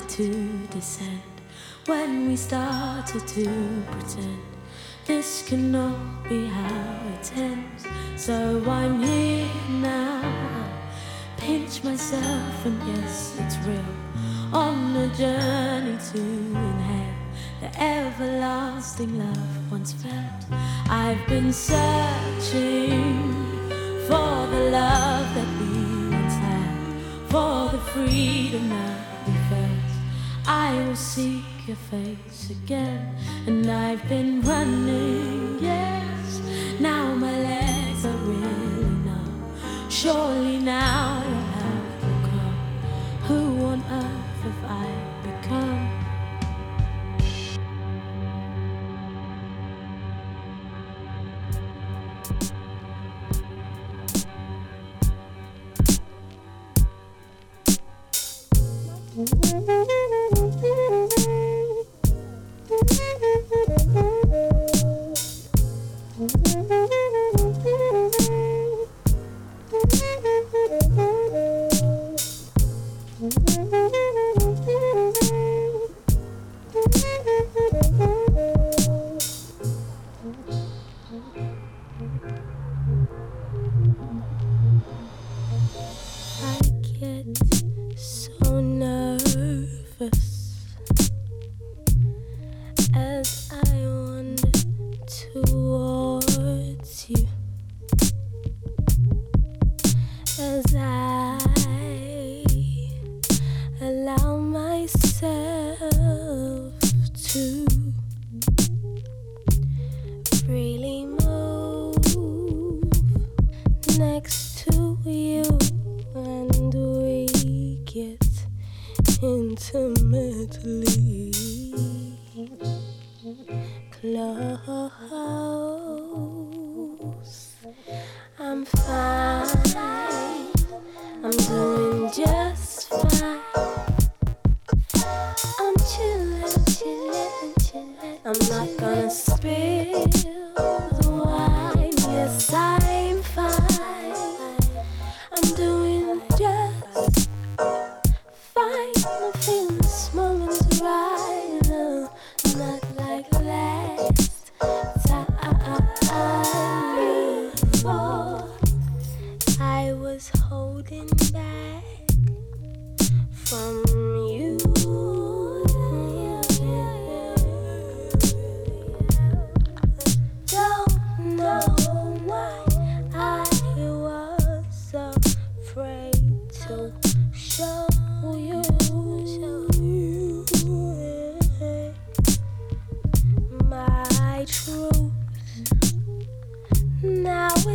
to descend, when we started to pretend this cannot be how it ends. So I'm here now, pinch myself, and yes, it's real. On a journey to inhale the everlasting love once felt. I've been searching for the love that we once had, for the freedom felt. I will seek your face again, and I've been running, yes. Now my legs are really numb. Surely now you have to come. Who on earth have I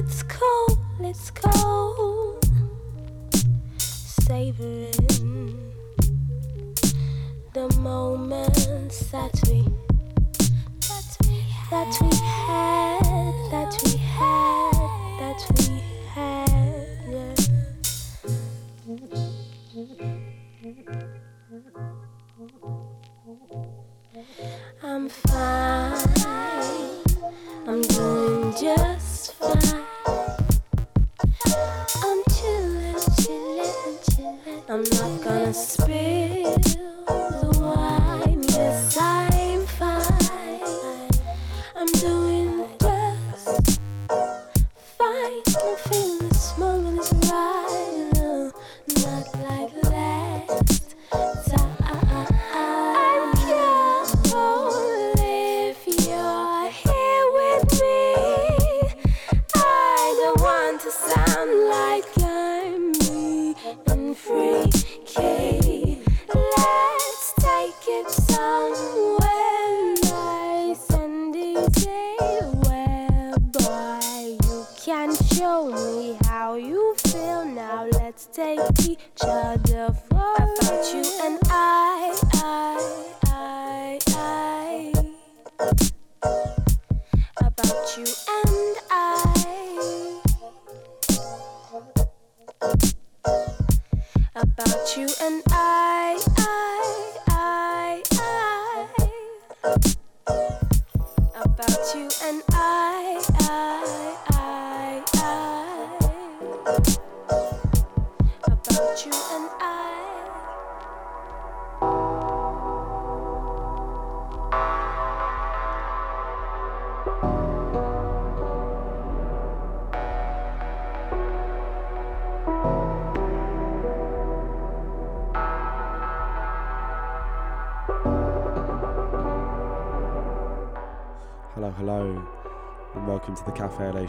It's cold, it's cold. Savoring the moments that we, that we that we had, that we had, that we had. Yeah. I'm fine. I'm doing just.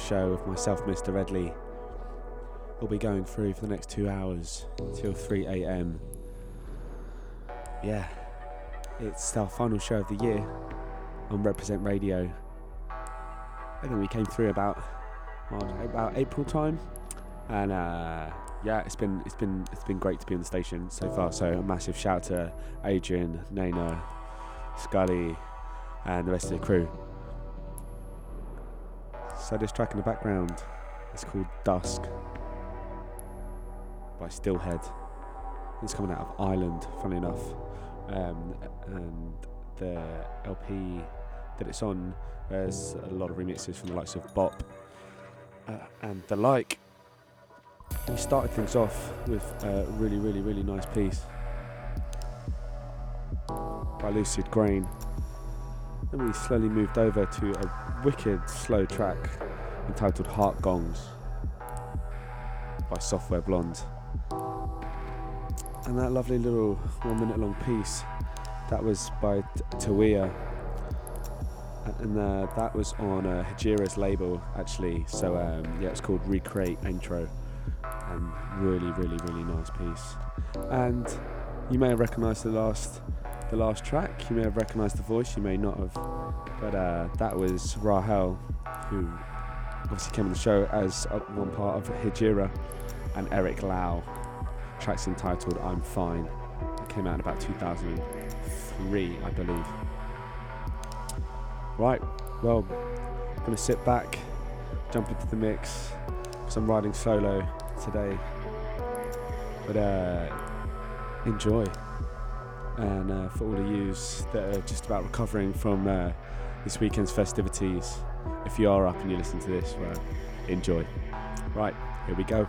Show with myself, Mr. Redley. We'll be going through for the next two hours till 3 am. Yeah, it's our final show of the year on Represent Radio. I think we came through about about April time, and uh, yeah, it's been it's been it's been great to be on the station so far. So a massive shout to Adrian, Nana, Scully, and the rest of the crew. So this track in the background is called Dusk by Stillhead. It's coming out of Ireland, funny enough. Um, and the LP that it's on, there's a lot of remixes from the likes of Bop uh, and the like. We started things off with a really, really, really nice piece by Lucid Grain. Then we slowly moved over to a wicked slow track entitled Heart Gongs by Software Blonde. And that lovely little one minute long piece, that was by Tawia. And uh, that was on uh, Hejira's label actually, so um, yeah, it's called Recreate Intro. And really, really, really nice piece. And you may have recognised the last, the last track. You may have recognised the voice. You may not have but uh, that was Rahel, who obviously came on the show as one part of Hejira, and Eric Lau. Track's entitled I'm Fine. It came out in about 2003, I believe. Right, well, I'm gonna sit back, jump into the mix, because I'm riding solo today. But uh, enjoy. And uh, for all of yous that are just about recovering from uh, this weekend's festivities. If you are up and you listen to this, well, enjoy. Right, here we go.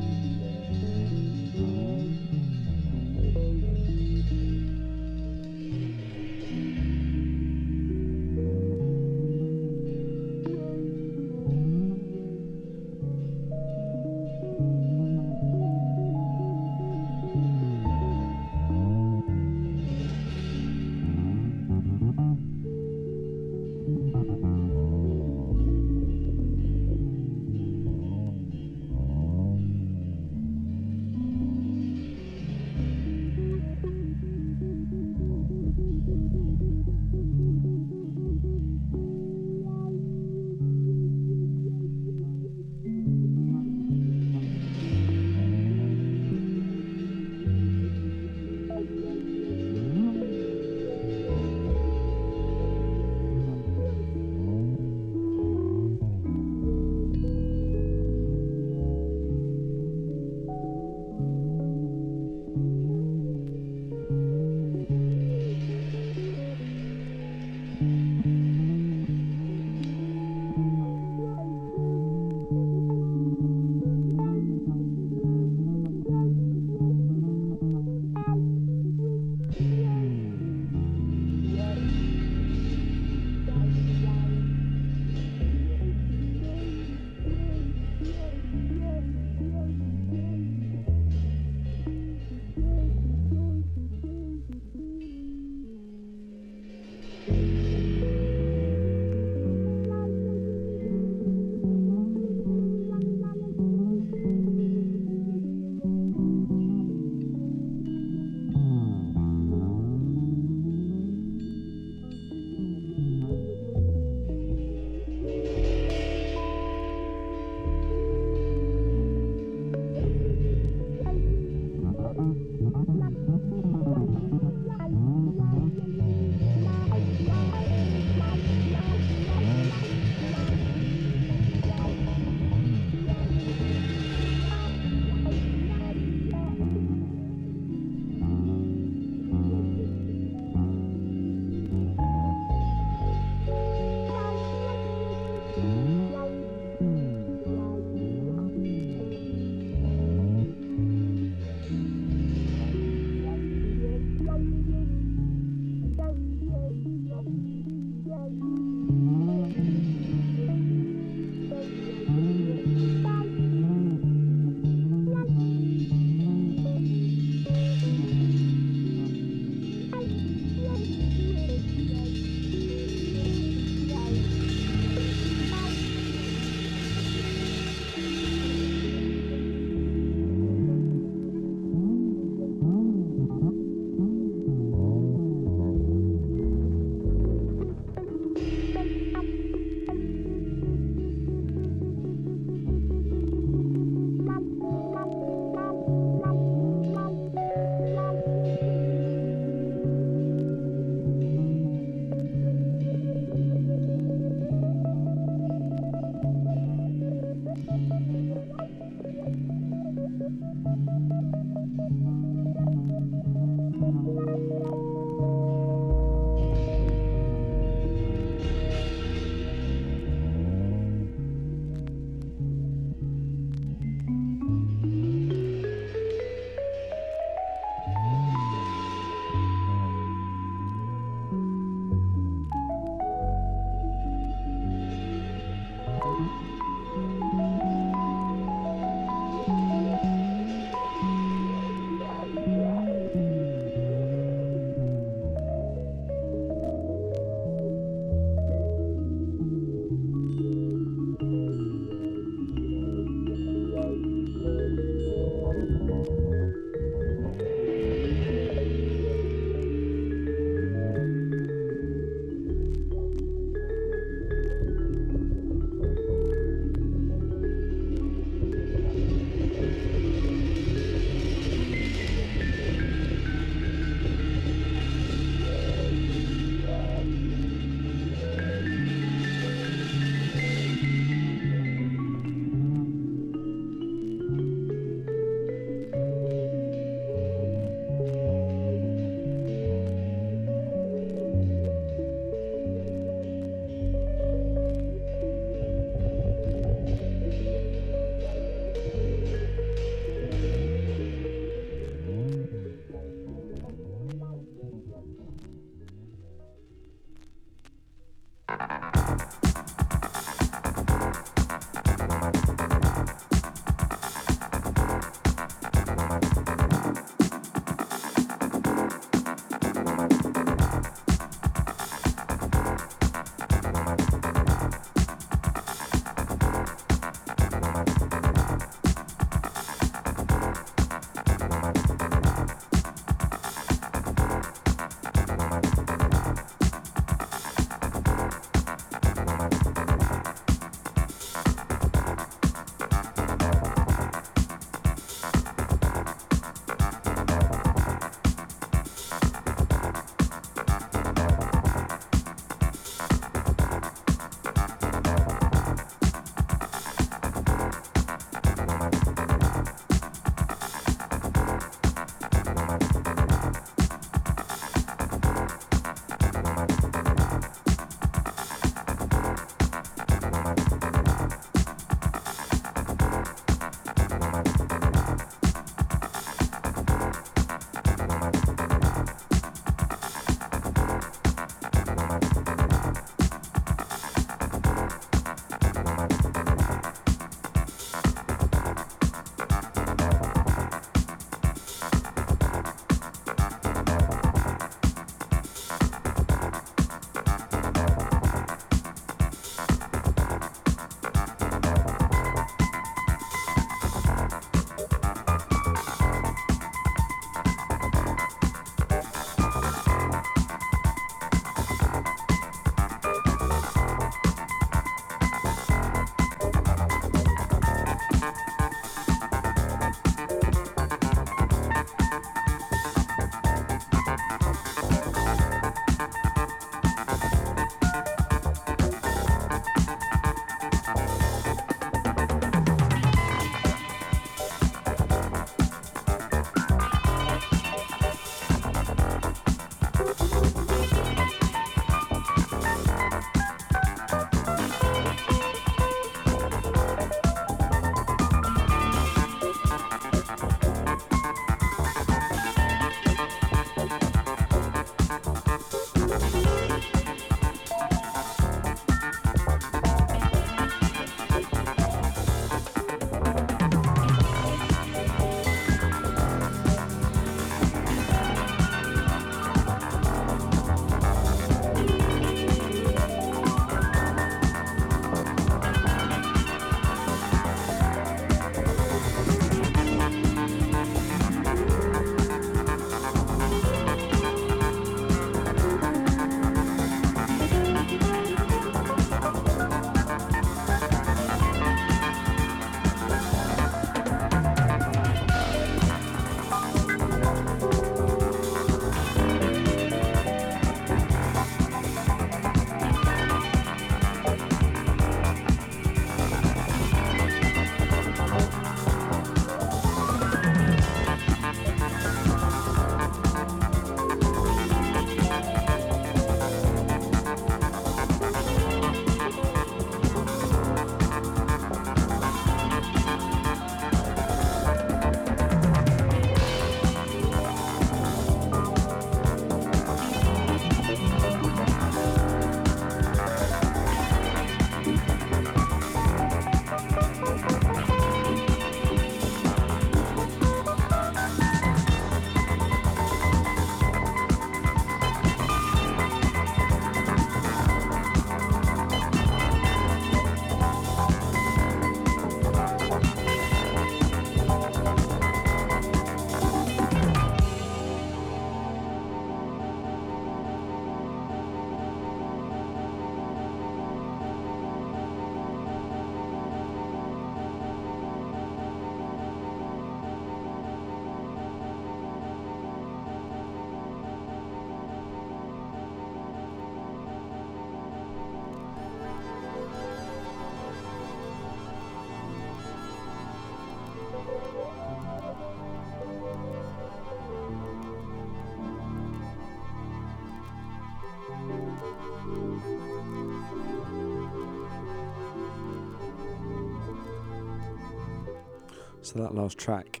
So that last track,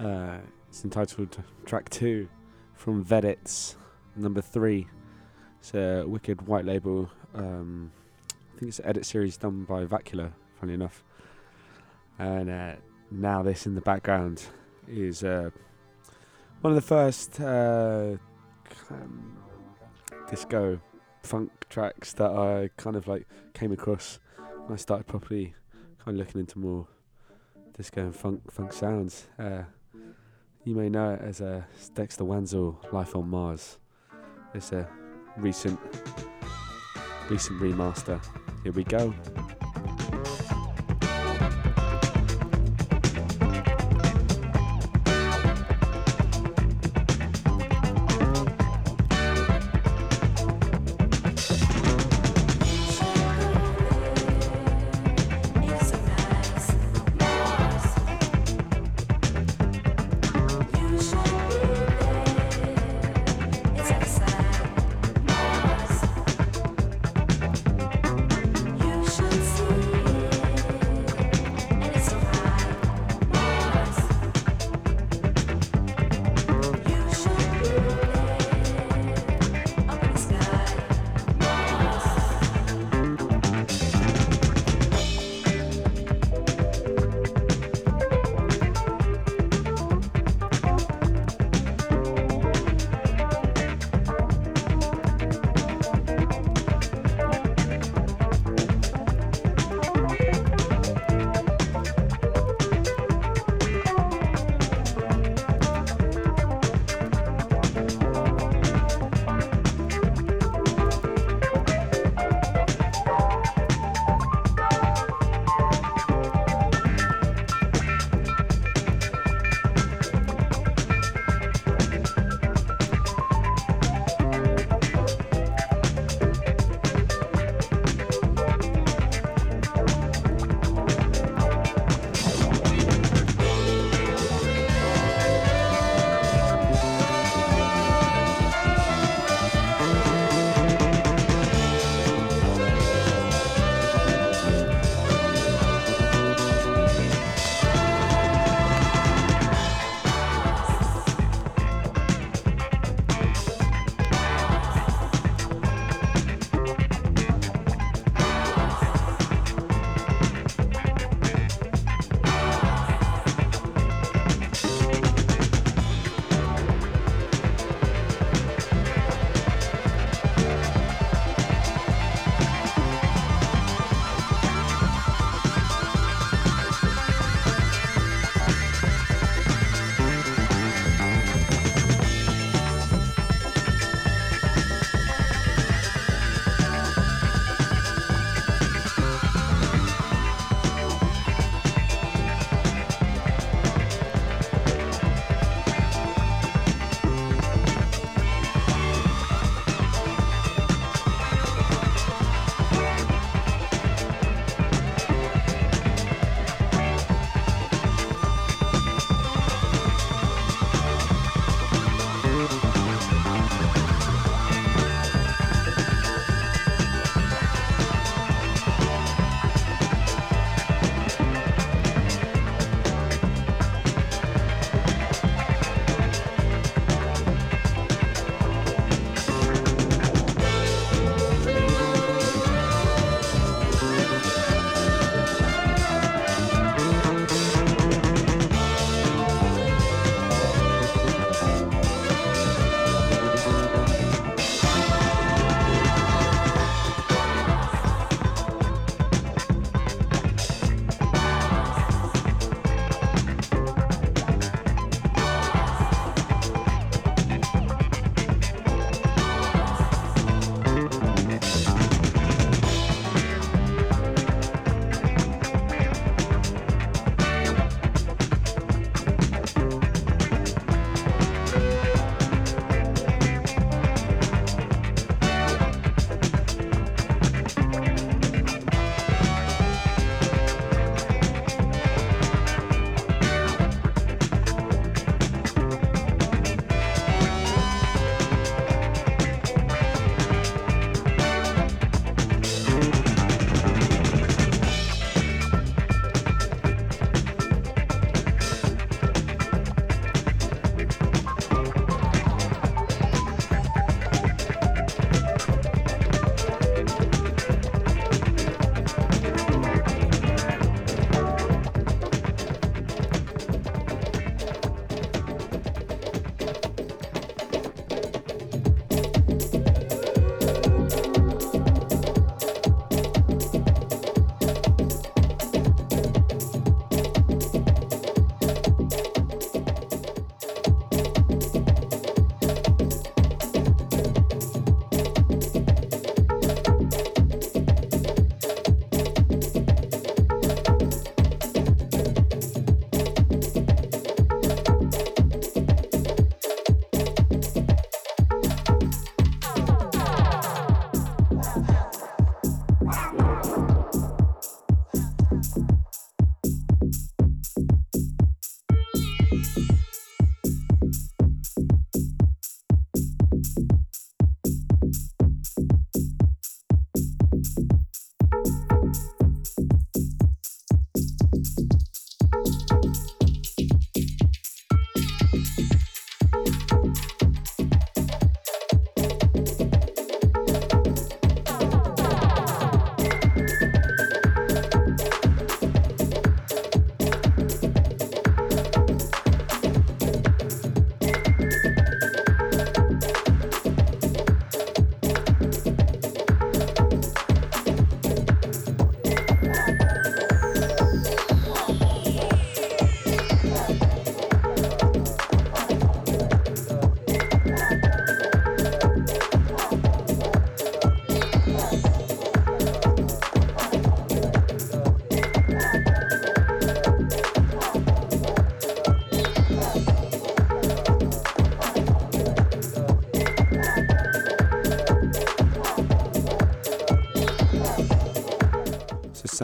uh, it's entitled Track Two from Vedits, number three. It's a wicked white label. Um, I think it's an edit series done by Vakula, funny enough. And uh, now this in the background is uh, one of the first uh, um, disco funk tracks that I kind of like came across when I started properly kind of looking into more disco and funk funk sounds. Uh, you may know it as a Dexter Wansel Life on Mars. It's a recent recent remaster. Here we go.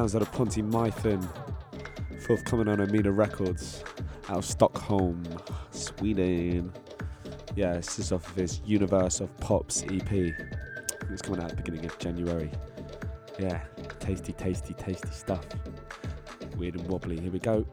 Sounds out of Ponte Mython, forthcoming on Amina Records, out of Stockholm, Sweden. Yeah, this is off of his Universe of Pops EP. It's coming out at the beginning of January. Yeah, tasty, tasty, tasty stuff. Weird and wobbly. Here we go.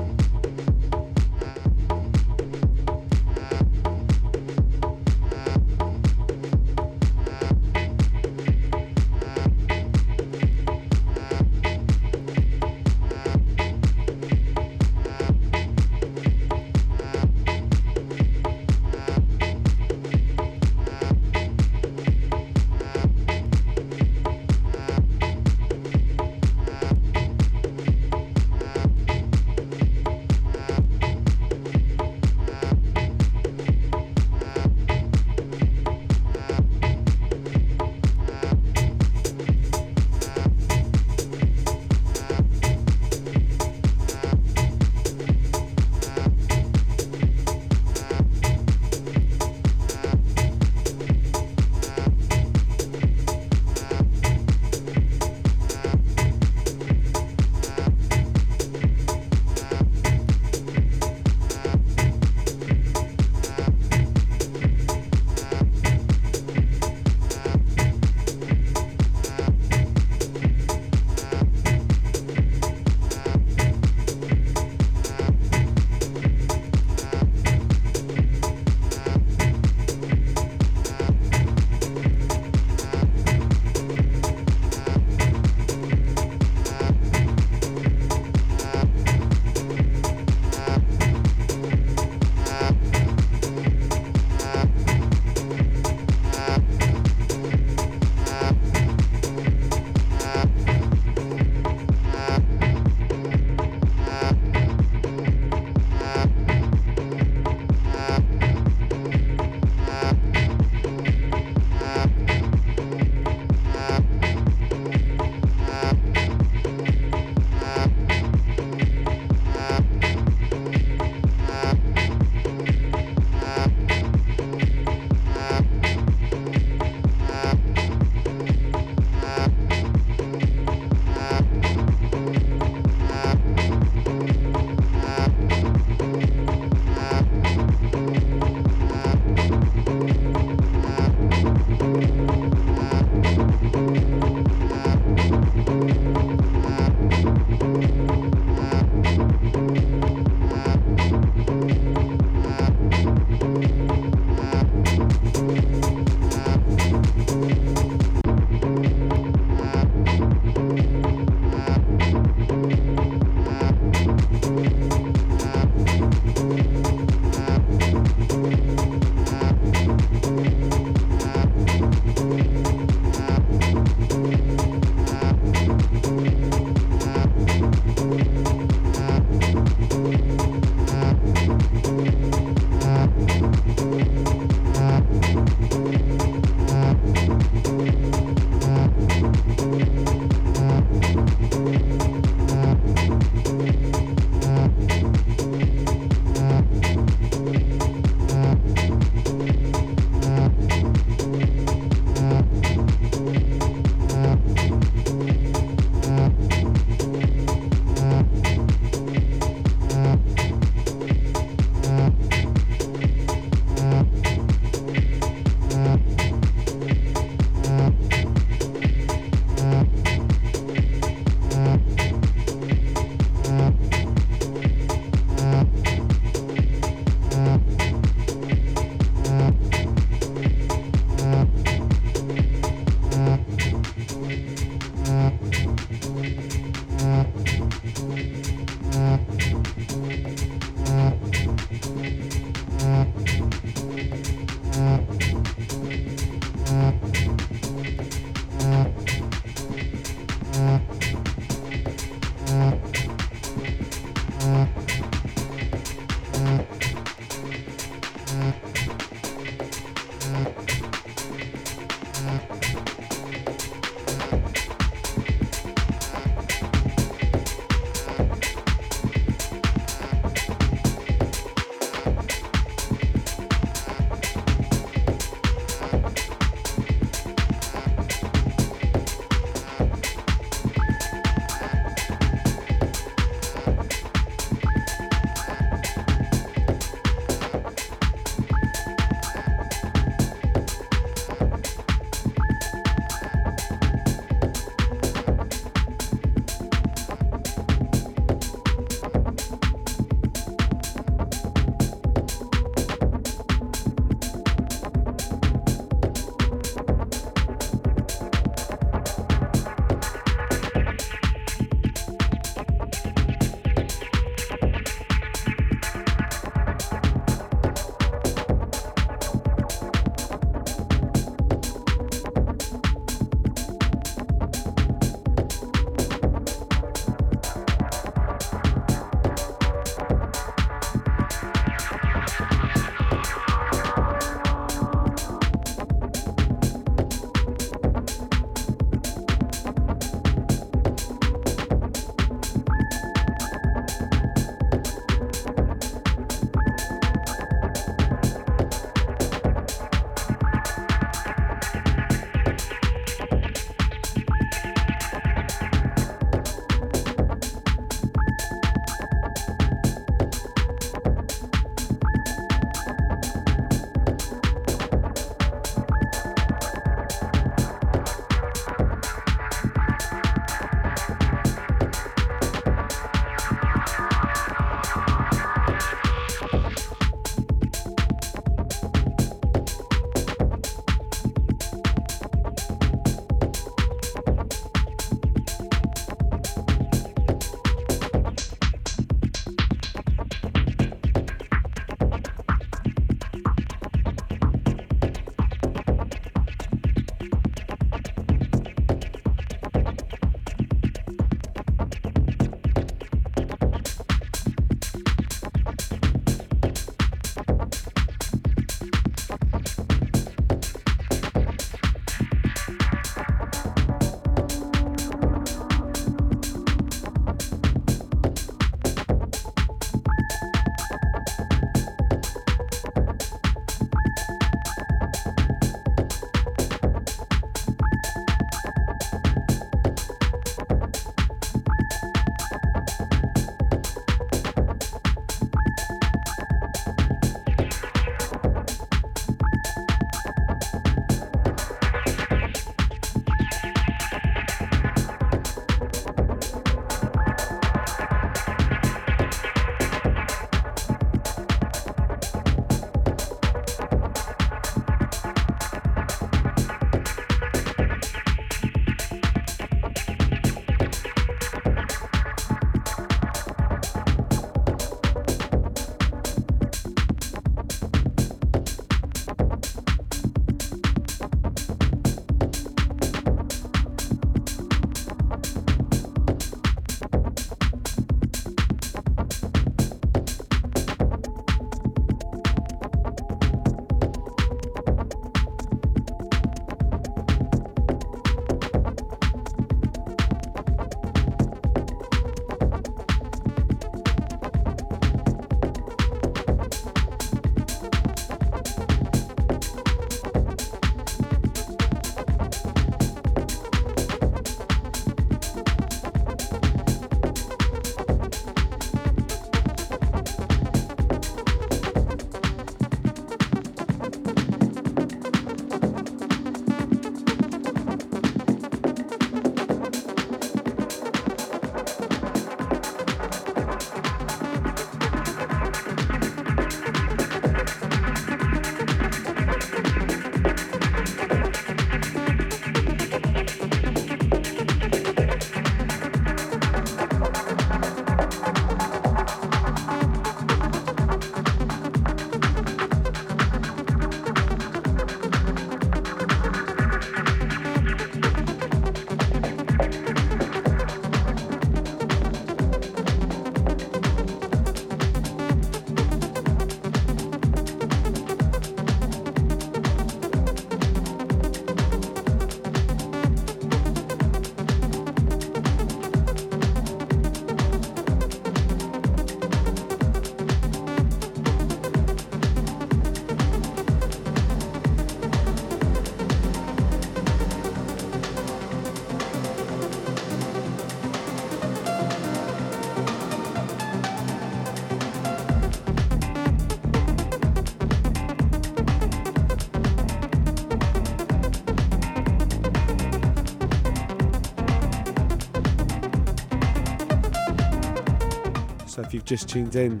if you've just tuned in,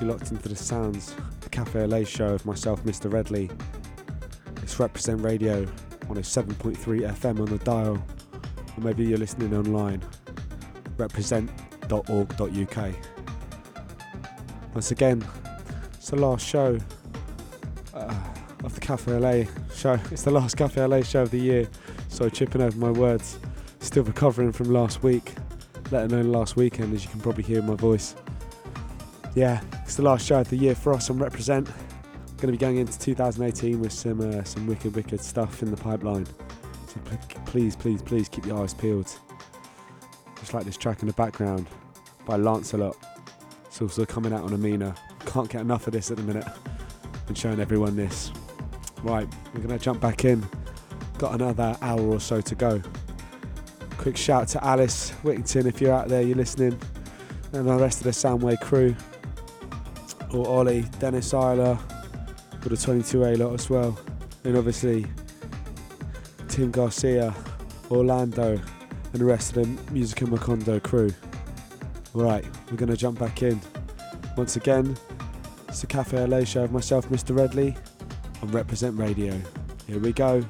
you're locked into the sounds, the Café Au Lait show of myself, Mr. Redley. It's Represent Radio on a 7.3 FM on the dial, or maybe you're listening online, represent.org.uk. Once again, it's the last show uh, of the Café Au Lait show. It's the last Café Au Lait show of the year, so tripping over my words. Still recovering from last week, let alone last weekend, as you can probably hear in my voice. Yeah, it's the last show of the year for us on Represent. Going to be going into 2018 with some uh, some wicked, wicked stuff in the pipeline. So pl- please, please, please keep your eyes peeled. Just like this track in the background by Lancelot. It's also coming out on Amina. Can't get enough of this at the minute. Been showing everyone this. Right, we're going to jump back in. Got another hour or so to go. Quick shout to Alice Whittington if you're out there, you're listening, and the rest of the Soundway crew. Or Ollie, Dennis Isler, or the 22A lot as well. And obviously Tim Garcia, Orlando, and the rest of the Musica Macondo crew. Right, we're going to jump back in. Once again, it's the Café Au Lait show of myself, Mr. Redley, on Represent Radio. Here we go.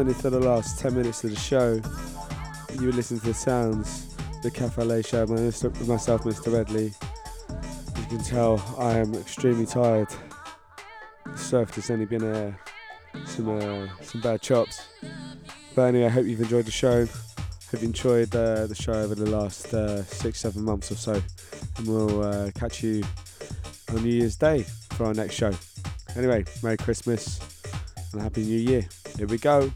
Coming into the last 10 minutes of the show. You were listening to the sounds, the Cafe show, my, myself, Mr. Redley. You can tell I am extremely tired. The surf has only been uh, some uh, some bad chops. But anyway, I hope you've enjoyed the show. Hope you enjoyed uh, the show over the last uh, six, seven months or so. And we'll uh, catch you on New Year's Day for our next show. Anyway, Merry Christmas and Happy New Year. Here we go.